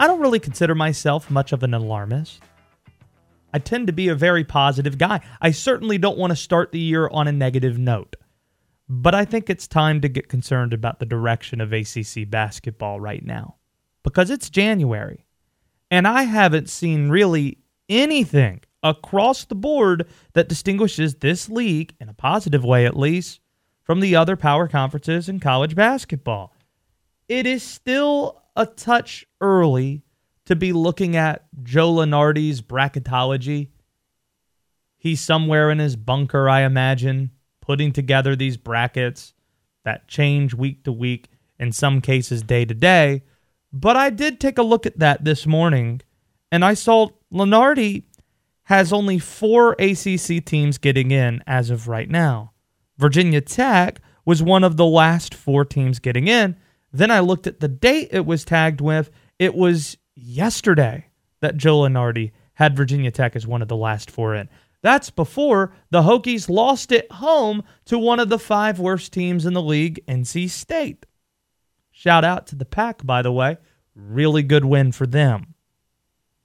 I don't really consider myself much of an alarmist. I tend to be a very positive guy. I certainly don't want to start the year on a negative note. But I think it's time to get concerned about the direction of ACC basketball right now because it's January. And I haven't seen really anything across the board that distinguishes this league, in a positive way at least, from the other power conferences in college basketball. It is still a touch early to be looking at Joe Lunardi's bracketology. He's somewhere in his bunker, I imagine, putting together these brackets that change week to week, in some cases day to day. But I did take a look at that this morning, and I saw Lunardi has only four ACC teams getting in as of right now. Virginia Tech was one of the last four teams getting in. Then I looked at the date it was tagged with. It was yesterday that Joe Lunardi had Virginia Tech as one of the last four in. That's before the Hokies lost it home to one of the five worst teams in the league, NC State. Shout out to the Pack, by the way. Really good win for them.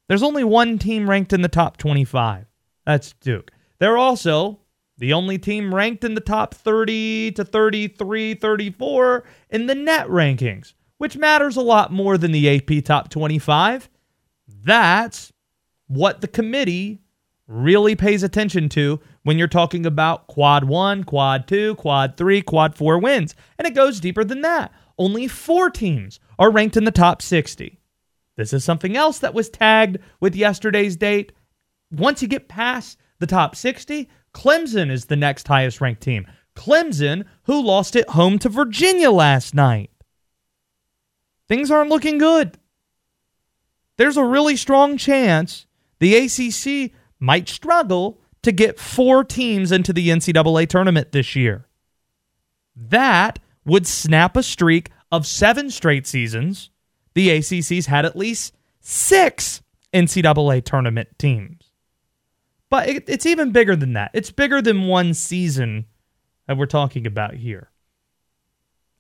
There's only one team ranked in the top 25. That's Duke. They're also the only team ranked in the top 30 to 33, 34 in the net rankings, which matters a lot more than the AP top 25. That's what the committee really pays attention to when you're talking about quad one, quad two, quad three, quad four wins. And it goes deeper than that. Only four teams are ranked in the top 60. This is something else that was tagged with yesterday's date. Once you get past the top 60, Clemson is the next highest ranked team. Clemson, who lost it home to Virginia last night. Things aren't looking good. There's a really strong chance the ACC might struggle to get four teams into the NCAA tournament this year. That would snap a streak of seven straight seasons. The ACC's had at least six NCAA tournament teams. But it, it's even bigger than that. It's bigger than one season that we're talking about here.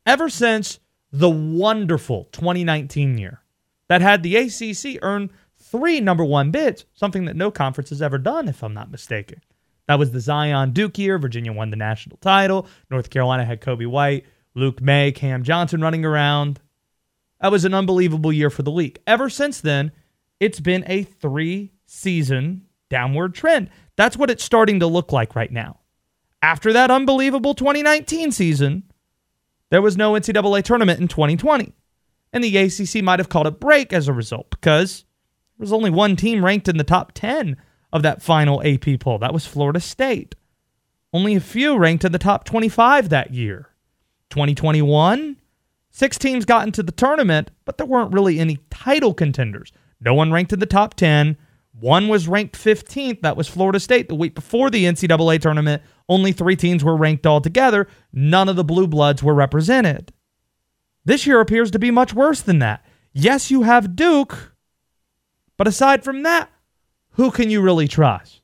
Ever since the wonderful 2019 year that had the ACC earn three number one bids, something that no conference has ever done, if I'm not mistaken. That was the Zion Duke year. Virginia won the national title. North Carolina had Coby White, Luke Maye, Cam Johnson running around. That was an unbelievable year for the league. Ever since then, it's been a three season downward trend. That's what it's starting to look like right now. After that unbelievable 2019 season, there was no NCAA tournament in 2020. And the ACC might have called a break as a result because there was only one team ranked in the top 10 of that final AP poll. That was Florida State. Only a few ranked in the top 25 that year. 2021, six teams got into the tournament, but there weren't really any title contenders. No one ranked in the top 10. One was ranked 15th. That was Florida State the week before the NCAA tournament. Only three teams were ranked altogether. None of the Blue Bloods were represented. This year appears to be much worse than that. Yes, you have Duke, but aside from that, who can you really trust?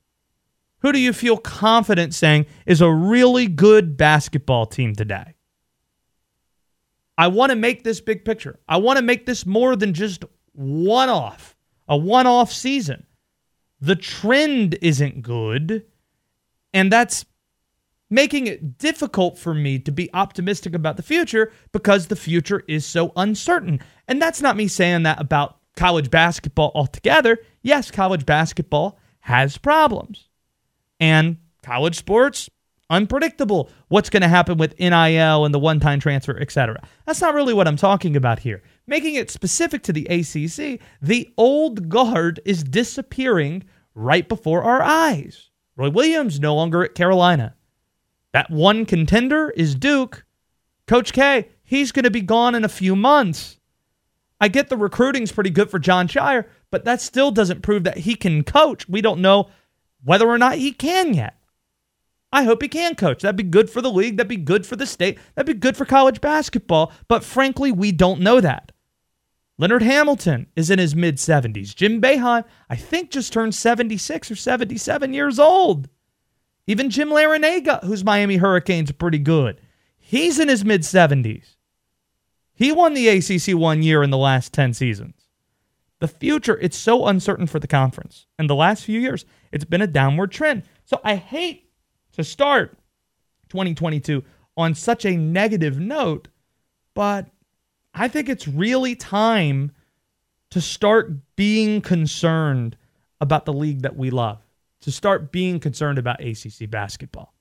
Who do you feel confident saying is a really good basketball team today? I want to make this big picture. I want to make this more than just one off, a one off season. The trend isn't good, and that's making it difficult for me to be optimistic about the future because the future is so uncertain. And that's not me saying that about college basketball altogether. Yes, college basketball has problems. And college sports, unpredictable. What's going to happen with NIL and the one time transfer, etc. That's not really what I'm talking about here. Making it specific to the ACC, the old guard is disappearing right before our eyes. Roy Williams no longer at Carolina. That one contender is Duke. Coach K, he's going to be gone in a few months. I get the recruiting's pretty good for Jon Scheyer, but that still doesn't prove that he can coach. We don't know whether or not he can yet. I hope he can coach. That'd be good for the league. That'd be good for the state. That'd be good for college basketball. But frankly, we don't know that. Leonard Hamilton is in his mid 70s. Jim Boeheim, I think, just turned 76 or 77 years old. Even Jim Larrañaga, whose Miami Hurricanes are pretty good, he's in his mid 70s. He won the ACC one year in the last 10 seasons. the future, it's so uncertain for the conference. And the last few years, it's been a downward trend. So I hate to start 2022 on such a negative note, but I think it's really time to start being concerned about the league that we love, to start being concerned about ACC basketball.